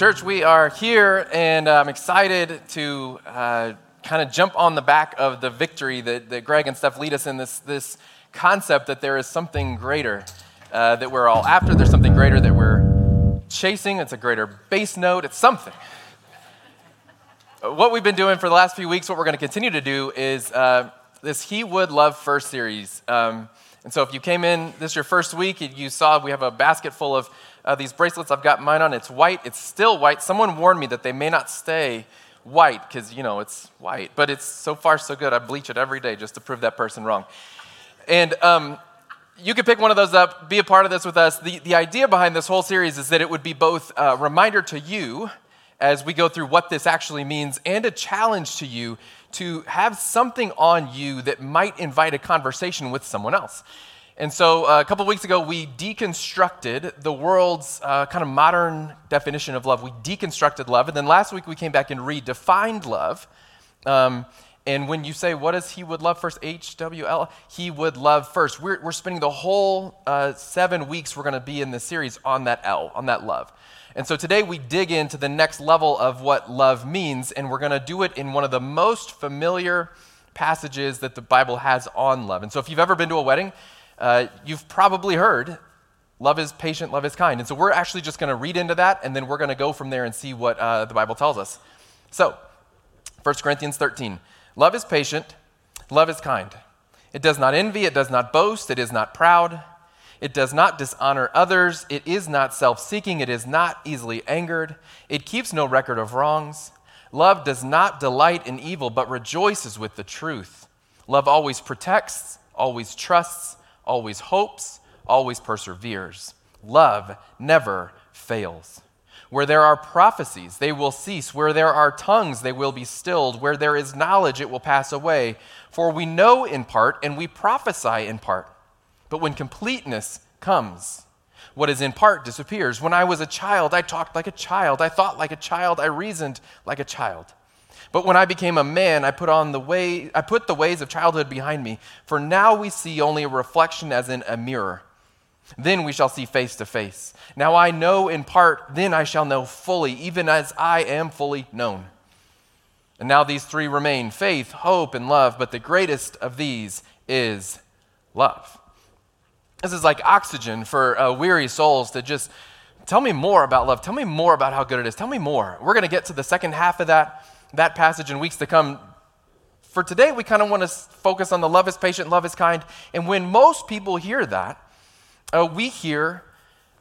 Church, we are here, and I'm excited to uh, kind of jump on the back of the victory that, that Greg and Steph lead us in this, this concept that there is something greater uh, that we're all after. There's something greater that we're chasing. It's a greater base note. It's something. What we've been doing for the last few weeks, what we're going to continue to do is uh, this He Would Love First series. Um, and so if you came in this your first week, you saw we have a basket full of uh, these bracelets. I've got mine on. It's white. It's still white. Someone warned me that they may not stay white because, you know, it's white. But it's so far so good. I bleach it every day just to prove that person wrong. And um, you could pick one of those up, be a part of this with us. The, the idea behind this whole series is that it would be both a reminder to you as we go through what this actually means and a challenge to you to have something on you that might invite a conversation with someone else. And so uh, a couple weeks ago, we deconstructed the world's uh, kind of modern definition of love. We deconstructed love. And then last week, we came back and redefined love. Um, and when you say, what does he would love first? H W L, he would love first. We're, we're spending the whole uh, seven weeks we're going to be in this series on that L, on that love. And so today we dig into the next level of what love means, and we're going to do it in one of the most familiar passages that the Bible has on love. And so if you've ever been to a wedding, uh, you've probably heard love is patient, love is kind. And so we're actually just going to read into that, and then we're going to go from there and see what uh, the Bible tells us. So, 1 Corinthians 13 love is patient, love is kind. It does not envy, it does not boast, it is not proud. It does not dishonor others. It is not self seeking. It is not easily angered. It keeps no record of wrongs. Love does not delight in evil, but rejoices with the truth. Love always protects, always trusts, always hopes, always perseveres. Love never fails. Where there are prophecies, they will cease. Where there are tongues, they will be stilled. Where there is knowledge, it will pass away. For we know in part and we prophesy in part. But when completeness comes, what is in part disappears. When I was a child, I talked like a child. I thought like a child. I reasoned like a child. But when I became a man, I put on the way I put the ways of childhood behind me. For now we see only a reflection as in a mirror. Then we shall see face to face. Now I know in part, then I shall know fully, even as I am fully known. And now these three remain faith, hope, and love, but the greatest of these is love. This is like oxygen for uh, weary souls to just tell me more about love. Tell me more about how good it is. Tell me more. We're going to get to the second half of that that passage in weeks to come. For today, we kind of want to focus on the love is patient, love is kind. And when most people hear that, uh, we hear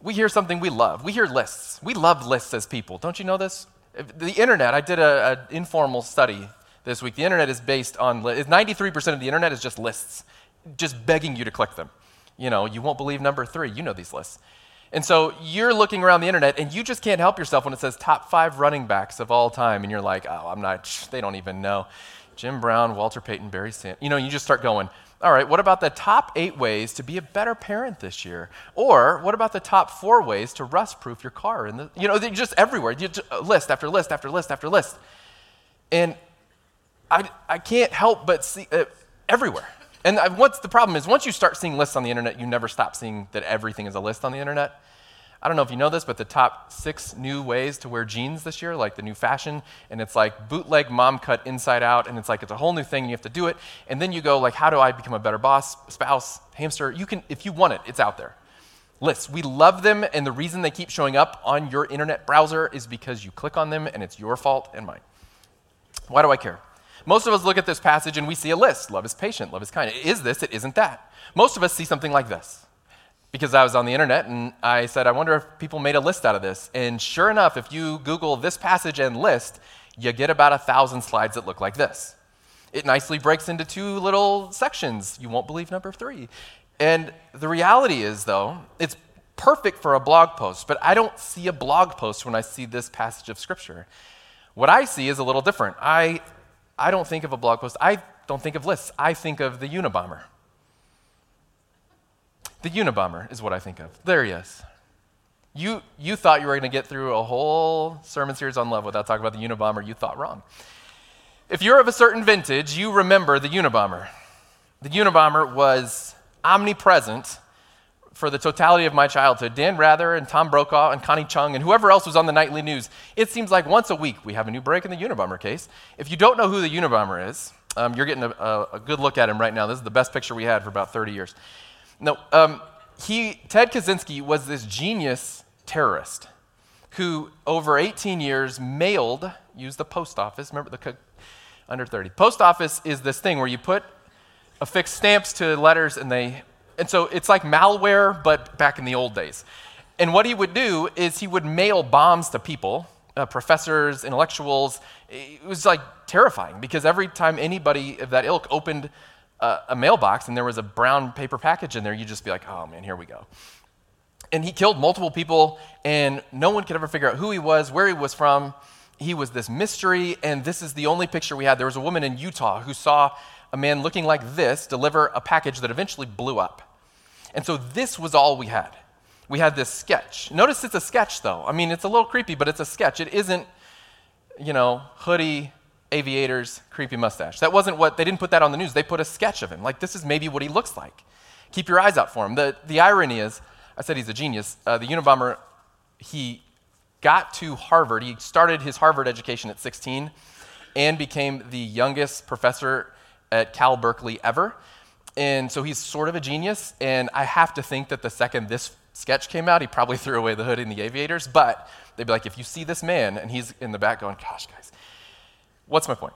we hear something we love. We hear lists. We love lists as people. Don't you know this? The internet. I did an informal study this week. The internet is based on 93% of the internet is just lists, just begging you to click them. You know, you won't believe number three. You know these lists. And so you're looking around the internet and you just can't help yourself when it says top five running backs of all time. And you're like, oh, I'm not, they don't even know. Jim Brown, Walter Payton, Barry Sanders. You know, you just start going, all right, what about the top eight ways to be a better parent this year? Or what about the top four ways to rust proof your car? And you know, just everywhere, you just, uh, list after list after list after list. And I, I can't help but see uh, everywhere. And what's the problem is once you start seeing lists on the internet, you never stop seeing that everything is a list on the internet. I don't know if you know this, but the top six new ways to wear jeans this year, like the new fashion, and it's like bootleg mom cut inside out, and it's like it's a whole new thing, and you have to do it. And then you go like, how do I become a better boss, spouse, hamster? You can, if you want it, it's out there. Lists, we love them, and the reason they keep showing up on your internet browser is because you click on them, and it's your fault and mine. Why do I care? Most of us look at this passage and we see a list. Love is patient, love is kind. It is this, it isn't that. Most of us see something like this. Because I was on the internet and I said, I wonder if people made a list out of this. And sure enough, if you Google this passage and list, you get about a thousand slides that look like this. It nicely breaks into two little sections. You won't believe number three. And the reality is, though, it's perfect for a blog post, but I don't see a blog post when I see this passage of Scripture. What I see is a little different. I, I don't think of a blog post, I don't think of lists, I think of the Unabomber. The Unabomber is what I think of. There he is. You, you thought you were going to get through a whole sermon series on love without talking about the Unabomber. You thought wrong. If you're of a certain vintage, you remember the Unabomber. The Unabomber was omnipresent for the totality of my childhood. Dan Rather and Tom Brokaw and Connie Chung and whoever else was on the nightly news. It seems like once a week we have a new break in the Unabomber case. If you don't know who the Unabomber is, um, you're getting a, a, a, good look at him right now. This is the best picture we had for about 30 years. No, um, he, Ted Kaczynski was this genius terrorist who, over 18 years, mailed, used the post office. Remember the under 30. Post office is this thing where you put affix stamps to letters and they, and so it's like malware, but back in the old days. And what he would do is he would mail bombs to people, uh, professors, intellectuals. It was like terrifying because every time anybody of that ilk opened uh, a mailbox and there was a brown paper package in there, you'd just be like, oh man, here we go. And he killed multiple people, and no one could ever figure out who he was, where he was from. He was this mystery, and this is the only picture we had. There was a woman in Utah who saw a man looking like this deliver a package that eventually blew up. And so this was all we had. We had this sketch. Notice it's a sketch, though. I mean, it's a little creepy, but it's a sketch. It isn't, you know, hoodie, aviators, creepy mustache. That wasn't what, they didn't put that on the news. They put a sketch of him. Like, this is maybe what he looks like. Keep your eyes out for him. The, the irony is, I said he's a genius. Uh, the Unabomber, he got to Harvard. He started his Harvard education at 16 and became the youngest professor at Cal Berkeley ever. And so he's sort of a genius. And I have to think that the second this sketch came out, he probably threw away the hood and the aviators. But they'd be like, if you see this man, and he's in the back going, gosh, guys, what's my point?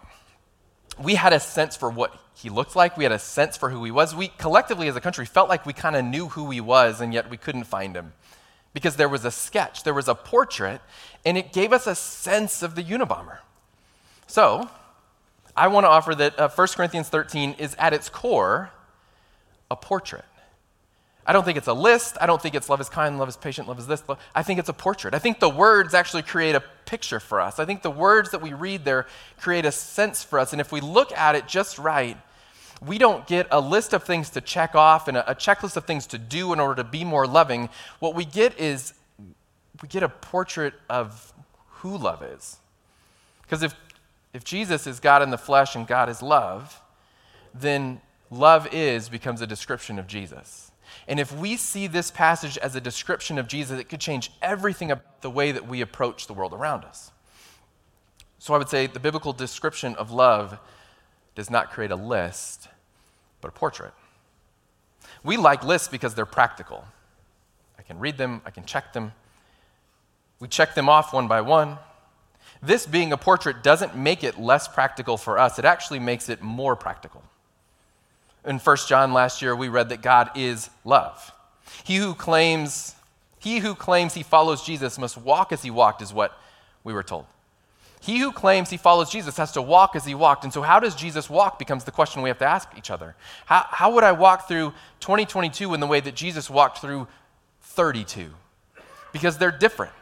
We had a sense for what he looked like. We had a sense for who he was. We collectively as a country felt like we kind of knew who he was, and yet we couldn't find him because there was a sketch, there was a portrait, and it gave us a sense of the Unabomber. So, I want to offer that uh, 1 Corinthians 13 is at its core a portrait. I don't think it's a list. I don't think it's love is kind, love is patient, love is this. Love. I think it's a portrait. I think the words actually create a picture for us. I think the words that we read there create a sense for us. And if we look at it just right, we don't get a list of things to check off and a, a checklist of things to do in order to be more loving. What we get is we get a portrait of who love is. Because if, if Jesus is God in the flesh and God is love, then love is becomes a description of Jesus. And if we see this passage as a description of Jesus, it could change everything about the way that we approach the world around us. So I would say the biblical description of love does not create a list, but a portrait. We like lists because they're practical. I can read them, I can check them. We check them off one by one. This being a portrait doesn't make it less practical for us, it actually makes it more practical. In 1 John last year, we read that God is love. He who claims, he who claims he follows Jesus must walk as he walked, is what we were told. He who claims he follows Jesus has to walk as he walked. And so, how does Jesus walk becomes the question we have to ask each other. How, how would I walk through 2022 in the way that Jesus walked through 32? Because they're different.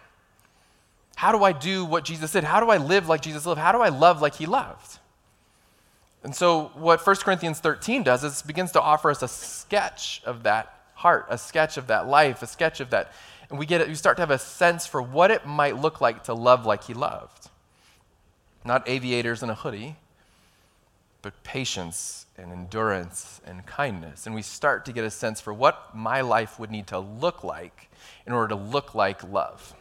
How do I do what Jesus did? How do I live like Jesus lived? How do I love like he loved? And so, what 1 Corinthians 13 does is begins to offer us a sketch of that heart, a sketch of that life, a sketch of that. And we get we start to have a sense for what it might look like to love like he loved. Not aviators in a hoodie, but patience and endurance and kindness. And we start to get a sense for what my life would need to look like in order to look like love.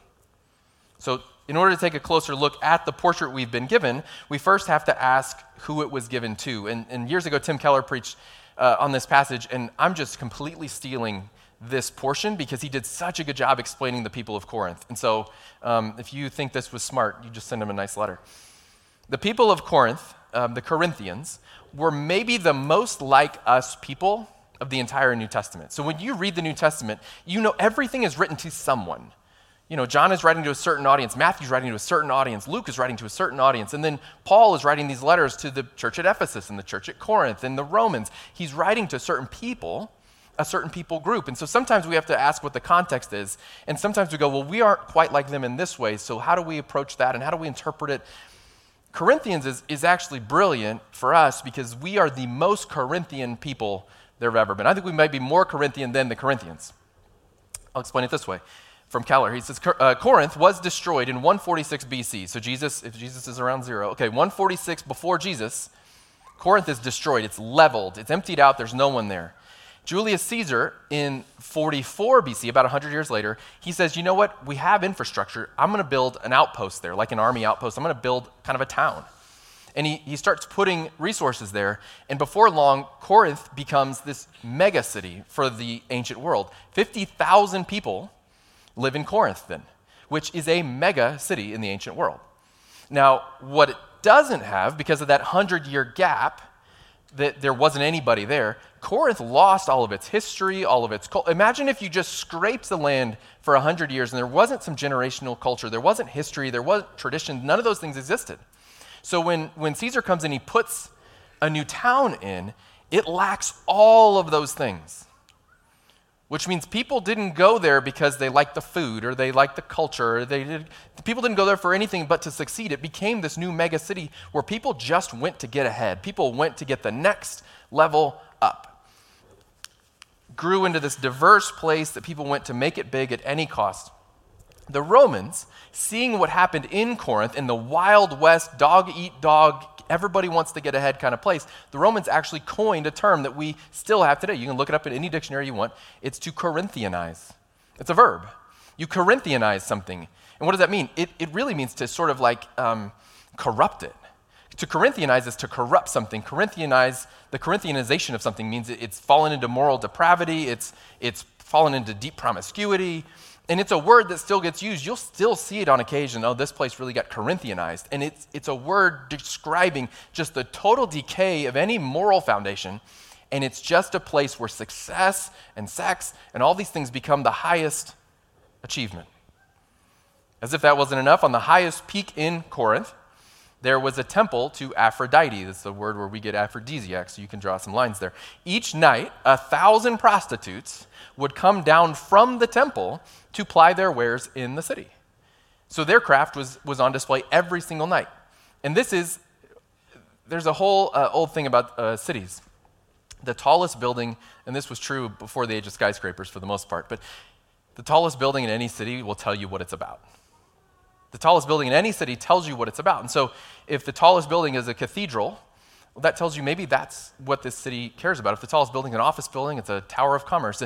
So, in order to take a closer look at the portrait we've been given, we first have to ask who it was given to. And, and years ago, Tim Keller preached uh, on this passage, and I'm just completely stealing this portion because he did such a good job explaining the people of Corinth. And so, um, if you think this was smart, you just send him a nice letter. The people of Corinth, um, the Corinthians, were maybe the most like us people of the entire New Testament. So when you read the New Testament, you know everything is written to someone. You know, John is writing to a certain audience, Matthew's writing to a certain audience, Luke is writing to a certain audience, and then Paul is writing these letters to the church at Ephesus and the church at Corinth and the Romans. He's writing to certain people a certain people group. And so sometimes we have to ask what the context is. And sometimes we go, well, we aren't quite like them in this way. So how do we approach that and how do we interpret it? Corinthians is, is actually brilliant for us because we are the most Corinthian people there have ever been. I think we might be more Corinthian than the Corinthians. I'll explain it this way from Keller. He says uh, Corinth was destroyed in 146 BC. So Jesus, if Jesus is around zero, okay, 146 before Jesus, Corinth is destroyed. It's leveled. It's emptied out. There's no one there. Julius Caesar in 44 BC, about 100 years later, he says, You know what? We have infrastructure. I'm going to build an outpost there, like an army outpost. I'm going to build kind of a town. And he, he starts putting resources there. And before long, Corinth becomes this mega city for the ancient world. 50,000 people live in Corinth then, which is a mega city in the ancient world. Now, what it doesn't have, because of that 100 year gap, that there wasn't anybody there, Corinth lost all of its history, all of its culture. Imagine if you just scraped the land for 100 years and there wasn't some generational culture, there wasn't history, there wasn't tradition, none of those things existed. So when, when Caesar comes in, he puts a new town in, it lacks all of those things which means people didn't go there because they liked the food or they liked the culture. Or they did, people didn't go there for anything but to succeed. It became this new mega city where people just went to get ahead. People went to get the next level up. Grew into this diverse place that people went to make it big at any cost. The Romans, seeing what happened in Corinth in the Wild West, dog eat dog, everybody wants to get ahead kind of place, the Romans actually coined a term that we still have today. You can look it up in any dictionary you want. It's to Corinthianize. It's a verb. You Corinthianize something. And what does that mean? It, it really means to sort of like um, corrupt it. To Corinthianize is to corrupt something. Corinthianize, the Corinthianization of something means it's fallen into moral depravity, it's, it's fallen into deep promiscuity, and it's a word that still gets used. You'll still see it on occasion. Oh, this place really got Corinthianized. And it's, it's a word describing just the total decay of any moral foundation. And it's just a place where success and sex and all these things become the highest achievement. As if that wasn't enough, on the highest peak in Corinth, there was a temple to Aphrodite. That's the word where we get aphrodisiac, so you can draw some lines there. Each night, a thousand prostitutes would come down from the temple to ply their wares in the city. So their craft was, was on display every single night. And this is, there's a whole uh, old thing about uh, cities. The tallest building, and this was true before the age of skyscrapers for the most part, but the tallest building in any city will tell you what it's about. The tallest building in any city tells you what it's about. And so if the tallest building is a cathedral, well, that tells you maybe that's what this city cares about. If the tallest building is an office building, it's a tower of commerce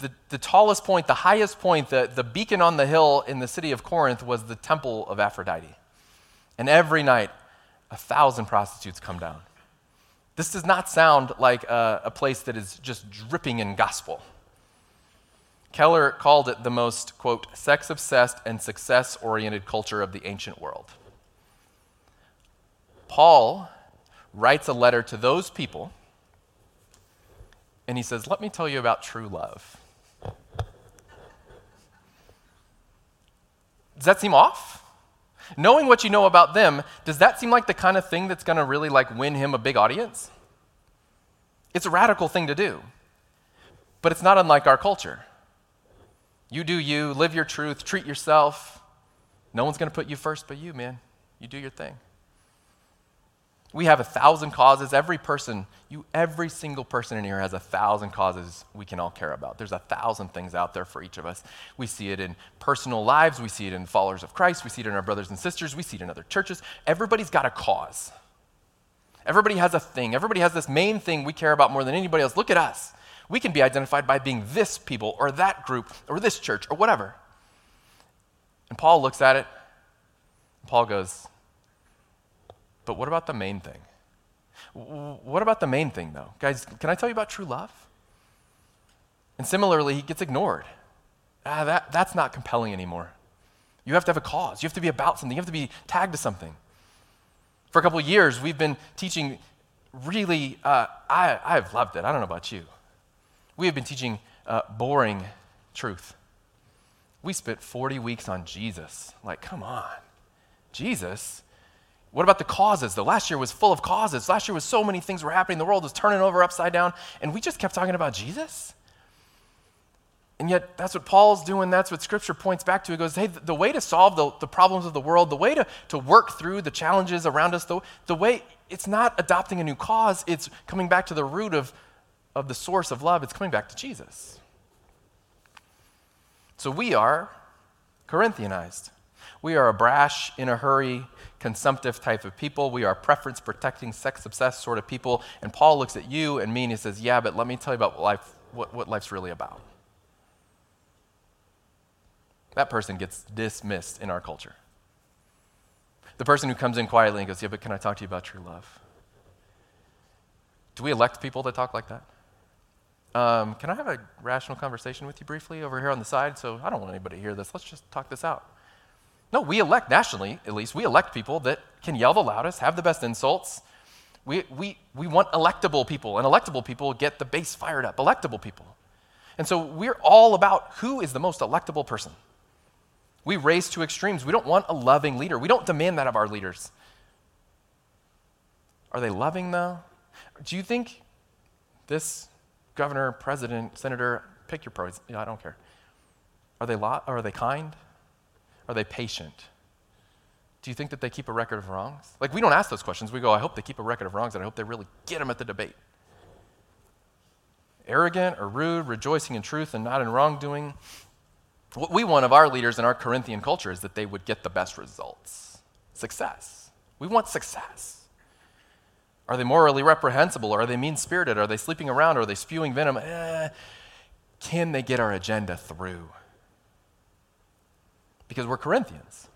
the, the tallest point, the highest point, the, the beacon on the hill in the city of Corinth was the temple of Aphrodite. And every night, a thousand prostitutes come down. This does not sound like a, a place that is just dripping in gospel. Keller called it the most, quote, sex obsessed and success oriented culture of the ancient world. Paul writes a letter to those people, and he says, Let me tell you about true love. Does that seem off? Knowing what you know about them, does that seem like the kind of thing that's going to really like win him a big audience? It's a radical thing to do. But it's not unlike our culture. You do you, live your truth, treat yourself. No one's going to put you first but you, man. You do your thing. We have a thousand causes. Every person, you, every single person in here has a thousand causes we can all care about. There's a thousand things out there for each of us. We see it in personal lives, we see it in followers of Christ, we see it in our brothers and sisters, we see it in other churches. Everybody's got a cause. Everybody has a thing. Everybody has this main thing we care about more than anybody else. Look at us. We can be identified by being this people or that group or this church or whatever. And Paul looks at it. Paul goes, but what about the main thing? What about the main thing, though? Guys, can I tell you about true love? And similarly, he gets ignored. Ah, that, that's not compelling anymore. You have to have a cause. You have to be about something. You have to be tagged to something. For a couple years, we've been teaching really, uh, I, I've loved it. I don't know about you. We have been teaching uh, boring truth. We spent 40 weeks on Jesus. Like, come on. Jesus? What about the causes, though? Last year was full of causes. Last year was so many things were happening. The world was turning over upside down, and we just kept talking about Jesus. And yet, that's what Paul's doing. That's what Scripture points back to. He goes, hey, the way to solve the, the problems of the world, the way to, to work through the challenges around us, the, the way, it's not adopting a new cause, it's coming back to the root of, of the source of love. It's coming back to Jesus. So we are Corinthianized. We are a brash, in a hurry, consumptive type of people. We are preference protecting, sex obsessed sort of people. And Paul looks at you and me and he says, Yeah, but let me tell you about life, what, what life's really about that person gets dismissed in our culture. The person who comes in quietly and goes, Yeah, but can I talk to you about true love? Do we elect people that talk like that? Um, can I have a rational conversation with you briefly over here on the side? So I don't want anybody to hear this. Let's just talk this out. No, we elect, nationally at least, we elect people that can yell the loudest, have the best insults. We, we, we want electable people, and electable people get the base fired up. Electable people. And so we're all about who is the most electable person. We race to extremes. We don't want a loving leader. We don't demand that of our leaders. Are they loving, though? Do you think this governor, president, senator, pick your pros, I don't care. Are they, lo- are they kind? Are they patient? Do you think that they keep a record of wrongs? Like, we don't ask those questions. We go, I hope they keep a record of wrongs, and I hope they really get them at the debate. Arrogant or rude, rejoicing in truth and not in wrongdoing, what we want of our leaders in our Corinthian culture is that they would get the best results success. We want success. Are they morally reprehensible? Are they mean spirited? Are they sleeping around? Are they spewing venom? Eh, can they get our agenda through? Because we're Corinthians.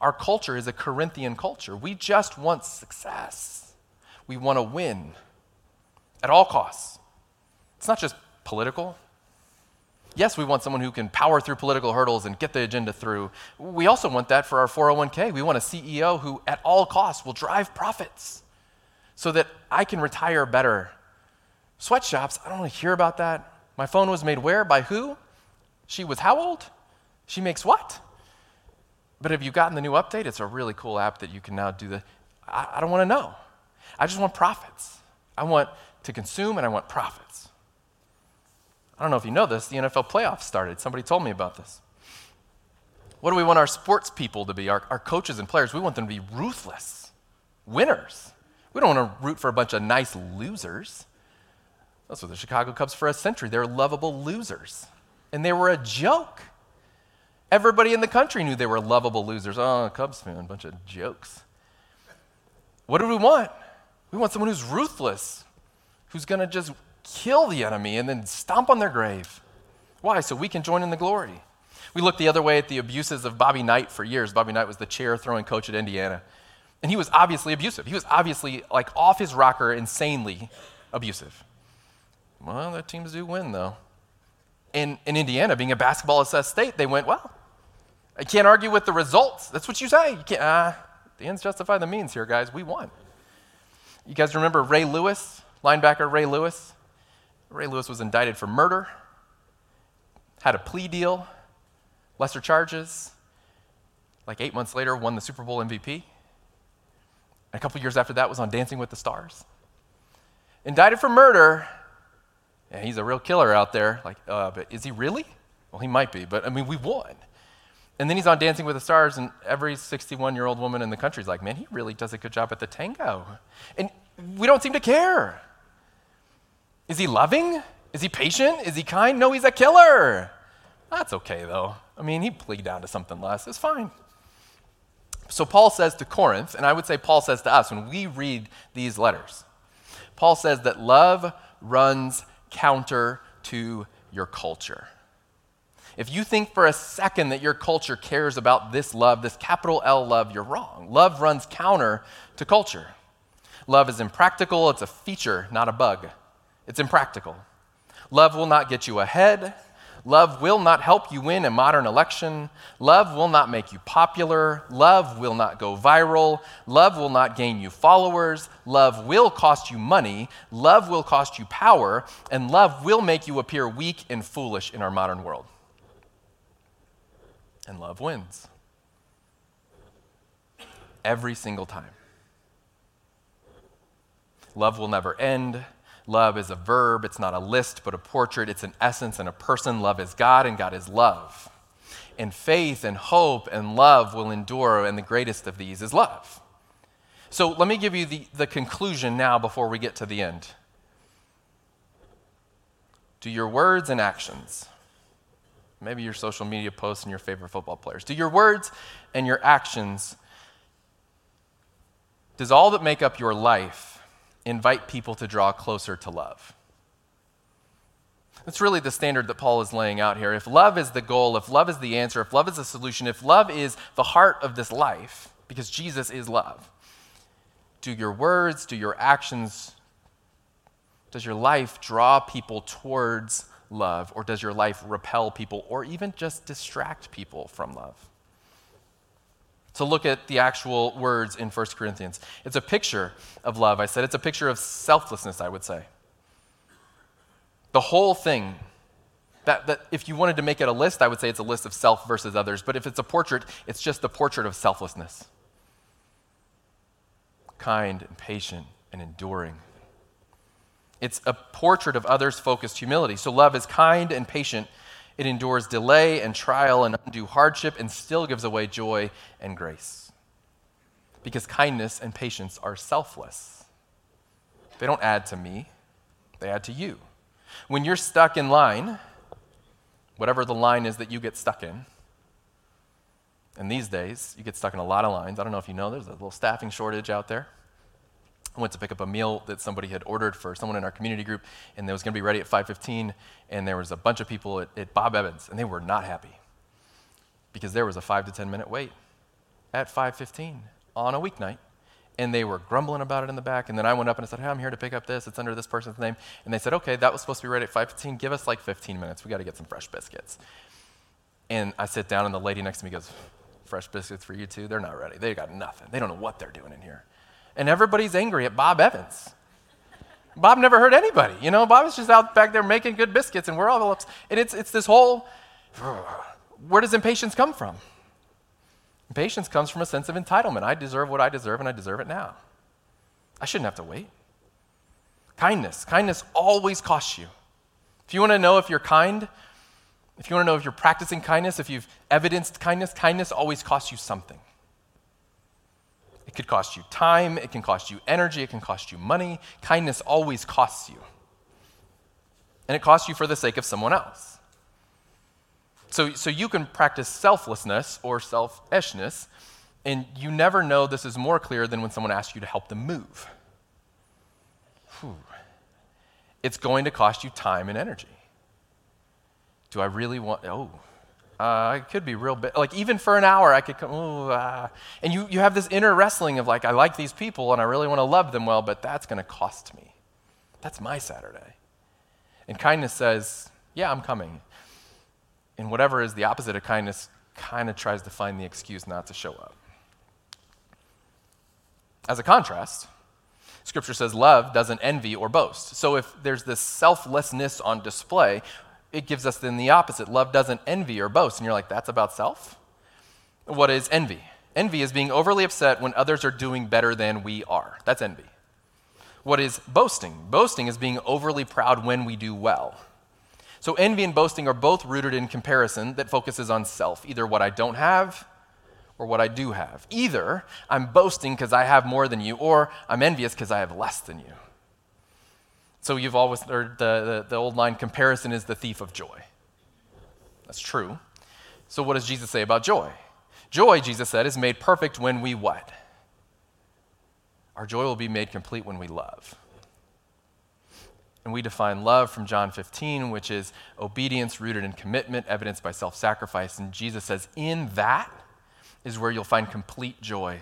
Our culture is a Corinthian culture. We just want success, we want to win at all costs. It's not just political, Yes, we want someone who can power through political hurdles and get the agenda through. We also want that for our 401k. We want a CEO who, at all costs, will drive profits so that I can retire better. Sweatshops, I don't want to hear about that. My phone was made where? By who? She was how old? She makes what? But have you gotten the new update? It's a really cool app that you can now do the. I, I don't want to know. I just want profits. I want to consume and I want profits. I don't know if you know this, the NFL playoffs started. Somebody told me about this. What do we want our sports people to be, our, our coaches and players? We want them to be ruthless, winners. We don't want to root for a bunch of nice losers. That's what the Chicago Cubs for a century. They're lovable losers. And they were a joke. Everybody in the country knew they were lovable losers. Oh, Cubs fan, bunch of jokes. What do we want? We want someone who's ruthless, who's going to just kill the enemy and then stomp on their grave. Why? So we can join in the glory. We looked the other way at the abuses of Bobby Knight for years. Bobby Knight was the chair throwing coach at Indiana. And he was obviously abusive. He was obviously like off his rocker, insanely abusive. Well, the teams do win, though. In, in Indiana, being a basketball assessed state, they went, well, I can't argue with the results. That's what you say. You can't, uh, the ends justify the means here, guys. We won. You guys remember Ray Lewis, linebacker Ray Lewis? Ray Lewis was indicted for murder, had a plea deal, lesser charges. Like eight months later, won the Super Bowl MVP. A couple years after that, was on Dancing with the Stars. Indicted for murder. Yeah, he's a real killer out there. Like, uh, but is he really? Well, he might be, but I mean, we won. And then he's on Dancing with the Stars, and every 61 year old woman in the country is like, man, he really does a good job at the tango. And we don't seem to care. Is he loving? Is he patient? Is he kind? No, he's a killer. That's okay, though. I mean, he plead down to something less. It's fine. So, Paul says to Corinth, and I would say Paul says to us when we read these letters, Paul says that love runs counter to your culture. If you think for a second that your culture cares about this love, this capital L love, you're wrong. Love runs counter to culture. Love is impractical, it's a feature, not a bug. It's impractical. Love will not get you ahead. Love will not help you win a modern election. Love will not make you popular. Love will not go viral. Love will not gain you followers. Love will cost you money. Love will cost you power. And love will make you appear weak and foolish in our modern world. And love wins. Every single time. Love will never end. Love is a verb, it's not a list, but a portrait. It's an essence and a person. Love is God, and God is love. And faith and hope and love will endure, and the greatest of these is love. So let me give you the, the conclusion now before we get to the end. Do your words and actions, maybe your social media posts and your favorite football players, do your words and your actions, does all that make up your life invite people to draw closer to love? That's really the standard that Paul is laying out here. If love is the goal, if love is the answer, if love is the solution, if love is the heart of this life, because Jesus is love, do your words, do your actions, does your life draw people towards love, or does your life repel people, or even just distract people from love? To look at the actual words in 1 Corinthians. It's a picture of love. I said it's a picture of selflessness, I would say. The whole thing, that, that if you wanted to make it a list, I would say it's a list of self versus others. But if it's a portrait, it's just the portrait of selflessness kind and patient and enduring. It's a portrait of others focused humility. So love is kind and patient. It endures delay and trial and undue hardship and still gives away joy and grace. Because kindness and patience are selfless. They don't add to me, they add to you. When you're stuck in line, whatever the line is that you get stuck in, and these days, you get stuck in a lot of lines. I don't know if you know, there's a little staffing shortage out there. I went to pick up a meal that somebody had ordered for someone in our community group, and it was going to be ready at 5:15. And there was a bunch of people at, at Bob Evans, and they were not happy because there was a five to 10 minute wait at 5:15 on a weeknight, and they were grumbling about it in the back. And then I went up and I said, "Hey, I'm here to pick up this. It's under this person's name." And they said, "Okay, that was supposed to be ready at 5:15. Give us like 15 minutes. We got to get some fresh biscuits." And I sit down, and the lady next to me goes, fresh biscuits for you too. They're not ready. They got nothing. They don't know what they're doing in here. And everybody's angry at Bob Evans. Bob never hurt anybody. You know, Bob is just out back there making good biscuits, and we're all ups. And it's, it's this whole where does impatience come from? Impatience comes from a sense of entitlement. I deserve what I deserve, and I deserve it now. I shouldn't have to wait. Kindness. Kindness always costs you. If you want to know if you're kind, if you want to know if you're practicing kindness, if you've evidenced kindness, kindness always costs you something. It could cost you time, it can cost you energy, it can cost you money. Kindness always costs you. And it costs you for the sake of someone else. So, so you can practice selflessness or selfishness, and you never know this is more clear than when someone asks you to help them move. Whew. It's going to cost you time and energy. Do I really want, oh, uh, it could be real big. Like, even for an hour, I could come, oh, uh, and you, you have this inner wrestling of, like, I like these people and I really want to love them well, but that's going to cost me. That's my Saturday. And kindness says, yeah, I'm coming. And whatever is the opposite of kindness kind of tries to find the excuse not to show up. As a contrast, Scripture says love doesn't envy or boast. So if there's this selflessness on display, it gives us then the opposite. Love doesn't envy or boast. And you're like, that's about self? What is envy? Envy is being overly upset when others are doing better than we are. That's envy. What is boasting? Boasting is being overly proud when we do well. So envy and boasting are both rooted in comparison that focuses on self, either what I don't have or what I do have. Either I'm boasting because I have more than you, or I'm envious because I have less than you. So you've always heard the, the, the old line comparison is the thief of joy. That's true. So what does Jesus say about joy? Joy, Jesus said, is made perfect when we what? Our joy will be made complete when we love. And we define love from John 15, which is obedience rooted in commitment, evidenced by self sacrifice. And Jesus says, in that is where you'll find complete joy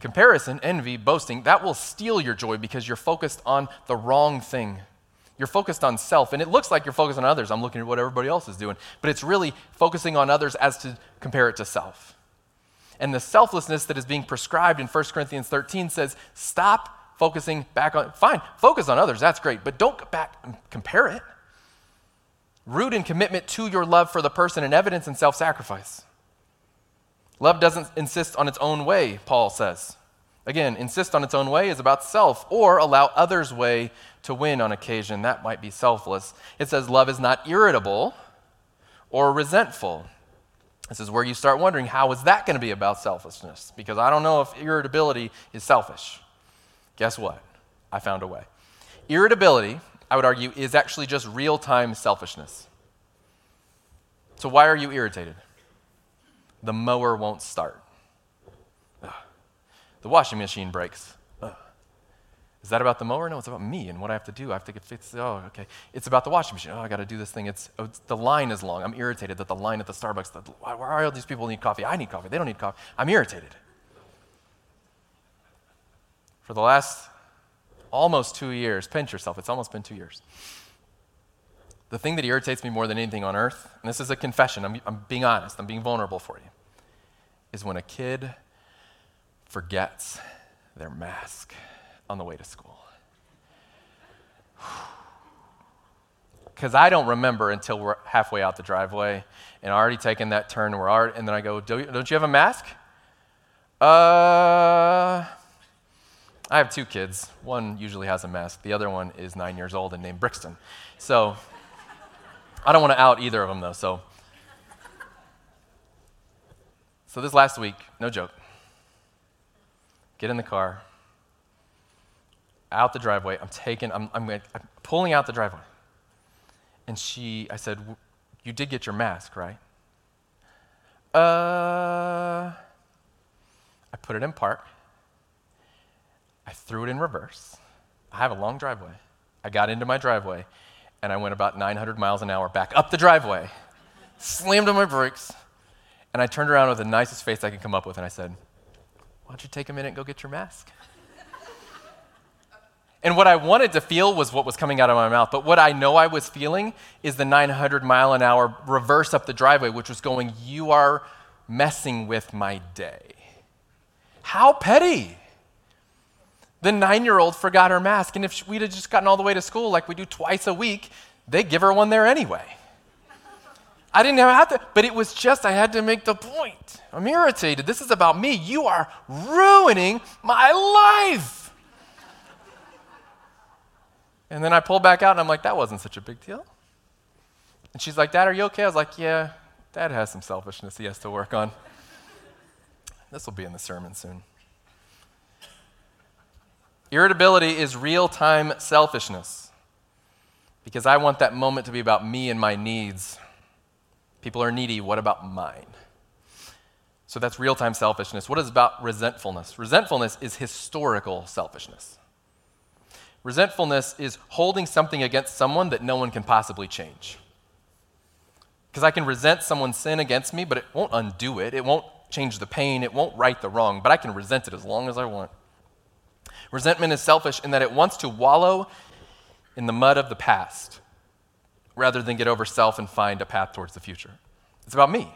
Comparison, envy, boasting, that will steal your joy because you're focused on the wrong thing. You're focused on self, and it looks like you're focused on others. I'm looking at what everybody else is doing, but it's really focusing on others as to compare it to self. And the selflessness that is being prescribed in 1 Corinthians 13 says, stop focusing back on, fine, focus on others, that's great, but don't back compare it. Root in commitment to your love for the person and evidence in self sacrifice. Love doesn't insist on its own way, Paul says. Again, insist on its own way is about self, or allow others' way to win on occasion. That might be selfless. It says love is not irritable or resentful. This is where you start wondering how is that going to be about selfishness? Because I don't know if irritability is selfish. Guess what? I found a way. Irritability, I would argue, is actually just real time selfishness. So, why are you irritated? The mower won't start. Ugh. The washing machine breaks. Ugh. Is that about the mower? No, it's about me and what I have to do. I have to get fixed. Oh, okay. It's about the washing machine. Oh, I got to do this thing. It's, oh, it's, the line is long. I'm irritated that the line at the Starbucks. The, why, why are all these people need coffee? I need coffee. They don't need coffee. I'm irritated. For the last almost two years, pinch yourself. It's almost been two years. The thing that irritates me more than anything on earth, and this is a confession, I'm, I'm being honest, I'm being vulnerable for you, is when a kid forgets their mask on the way to school. Because I don't remember until we're halfway out the driveway and already taken that turn, we're already, and then I go, don't you have a mask? Uh, I have two kids. One usually has a mask, the other one is nine years old and named Brixton. So I don't want to out either of them, though. So, so this last week, no joke, get in the car, out the driveway. I'm taking, I'm, I'm, I'm pulling out the driveway. And she, I said, You did get your mask, right? Uh, I put it in park. I threw it in reverse. I have a long driveway. I got into my driveway and I went about 900 miles an hour back up the driveway, slammed on my brakes, and I turned around with the nicest face I could come up with and I said, Why don't you take a minute and go get your mask? And what I wanted to feel was what was coming out of my mouth. But what I know I was feeling is the 900 mile an hour reverse up the driveway, which was going, You are messing with my day. How petty. The nine year old forgot her mask. And if we'd have just gotten all the way to school like we do twice a week, they'd give her one there anyway. I didn't have to, but it was just, I had to make the point. I'm irritated. This is about me. You are ruining my life. And then I pulled back out and I'm like, that wasn't such a big deal. And she's like, Dad, are you okay? I was like, yeah, Dad has some selfishness he has to work on. This will be in the sermon soon. Irritability is real time selfishness because I want that moment to be about me and my needs. People are needy. What about mine? So that's real time selfishness. What is about resentfulness? Resentfulness is historical selfishness. Resentfulness is holding something against someone that no one can possibly change. Because I can resent someone's sin against me, but it won't undo it. It won't change the pain. It won't right the wrong, but I can resent it as long as I want. Resentment is selfish in that it wants to wallow in the mud of the past rather than get over self and find a path towards the future. It's about me.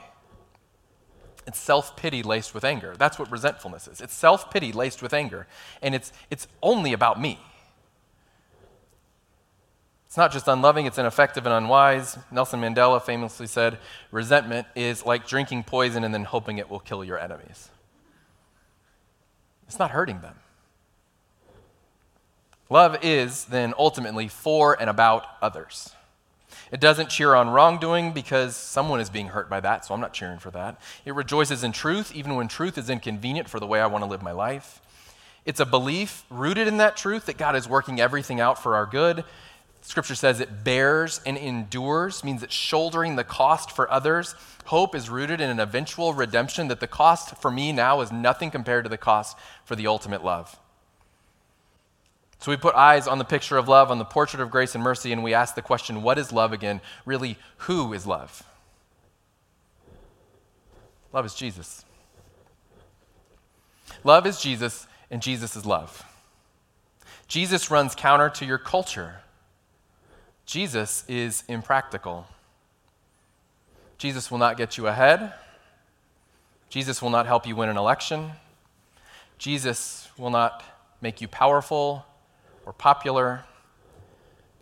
It's self pity laced with anger. That's what resentfulness is. It's self pity laced with anger. And it's, it's only about me. It's not just unloving, it's ineffective and unwise. Nelson Mandela famously said, Resentment is like drinking poison and then hoping it will kill your enemies. It's not hurting them. Love is then ultimately for and about others. It doesn't cheer on wrongdoing because someone is being hurt by that, so I'm not cheering for that. It rejoices in truth, even when truth is inconvenient for the way I want to live my life. It's a belief rooted in that truth that God is working everything out for our good, Scripture says it bears and endures, means it's shouldering the cost for others. Hope is rooted in an eventual redemption that the cost for me now is nothing compared to the cost for the ultimate love. So we put eyes on the picture of love, on the portrait of grace and mercy, and we ask the question what is love again? Really, who is love? Love is Jesus. Love is Jesus, and Jesus is love. Jesus runs counter to your culture. Jesus is impractical. Jesus will not get you ahead. Jesus will not help you win an election. Jesus will not make you powerful or popular.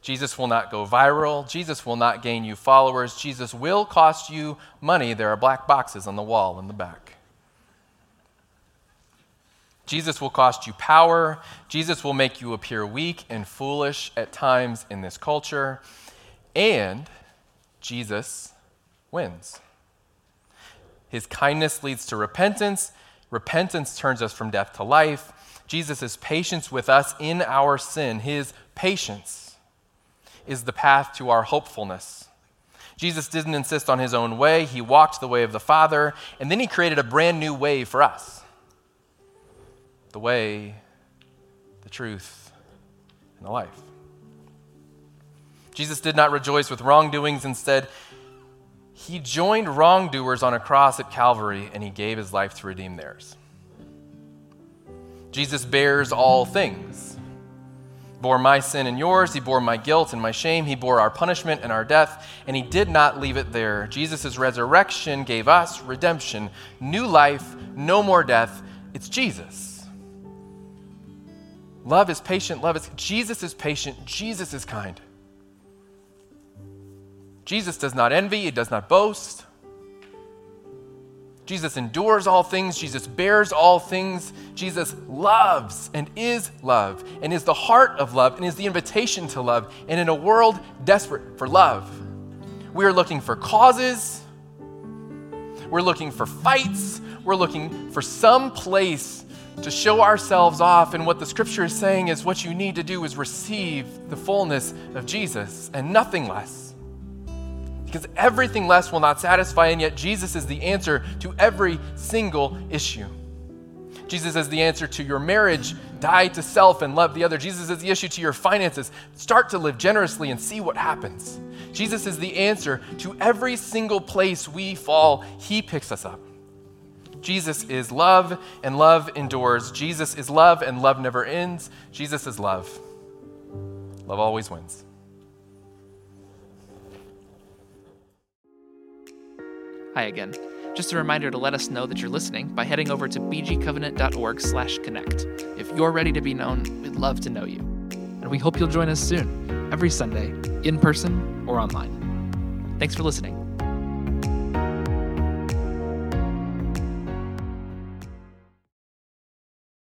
Jesus will not go viral. Jesus will not gain you followers. Jesus will cost you money. There are black boxes on the wall in the back. Jesus will cost you power. Jesus will make you appear weak and foolish at times in this culture. And Jesus wins. His kindness leads to repentance. Repentance turns us from death to life. Jesus' patience with us in our sin, his patience, is the path to our hopefulness. Jesus didn't insist on his own way, he walked the way of the Father, and then he created a brand new way for us the way, the truth, and the life. Jesus did not rejoice with wrongdoings. Instead, he joined wrongdoers on a cross at Calvary and he gave his life to redeem theirs. Jesus bears all things. Bore my sin and yours. He bore my guilt and my shame. He bore our punishment and our death, and he did not leave it there. Jesus' resurrection gave us redemption, new life, no more death. It's Jesus. Love is patient. Love is Jesus is patient. Jesus is kind. Jesus does not envy, he does not boast. Jesus endures all things, Jesus bears all things. Jesus loves and is love and is the heart of love and is the invitation to love. And in a world desperate for love, we are looking for causes, we're looking for fights, we're looking for some place to show ourselves off. And what the scripture is saying is what you need to do is receive the fullness of Jesus and nothing less because everything less will not satisfy, and yet Jesus is the answer to every single issue. Jesus is the answer to your marriage, die to self and love the other. Jesus is the issue to your finances, start to live generously and see what happens. Jesus is the answer to every single place we fall, He picks us up. Jesus is love, and love endures. Jesus is love, and love never ends. Jesus is love. Love always wins. Hi again. Just a reminder to let us know that you're listening by heading over to bgcovenant.org/connect. If you're ready to be known, we'd love to know you. And we hope you'll join us soon, every Sunday, in person or online. Thanks for listening.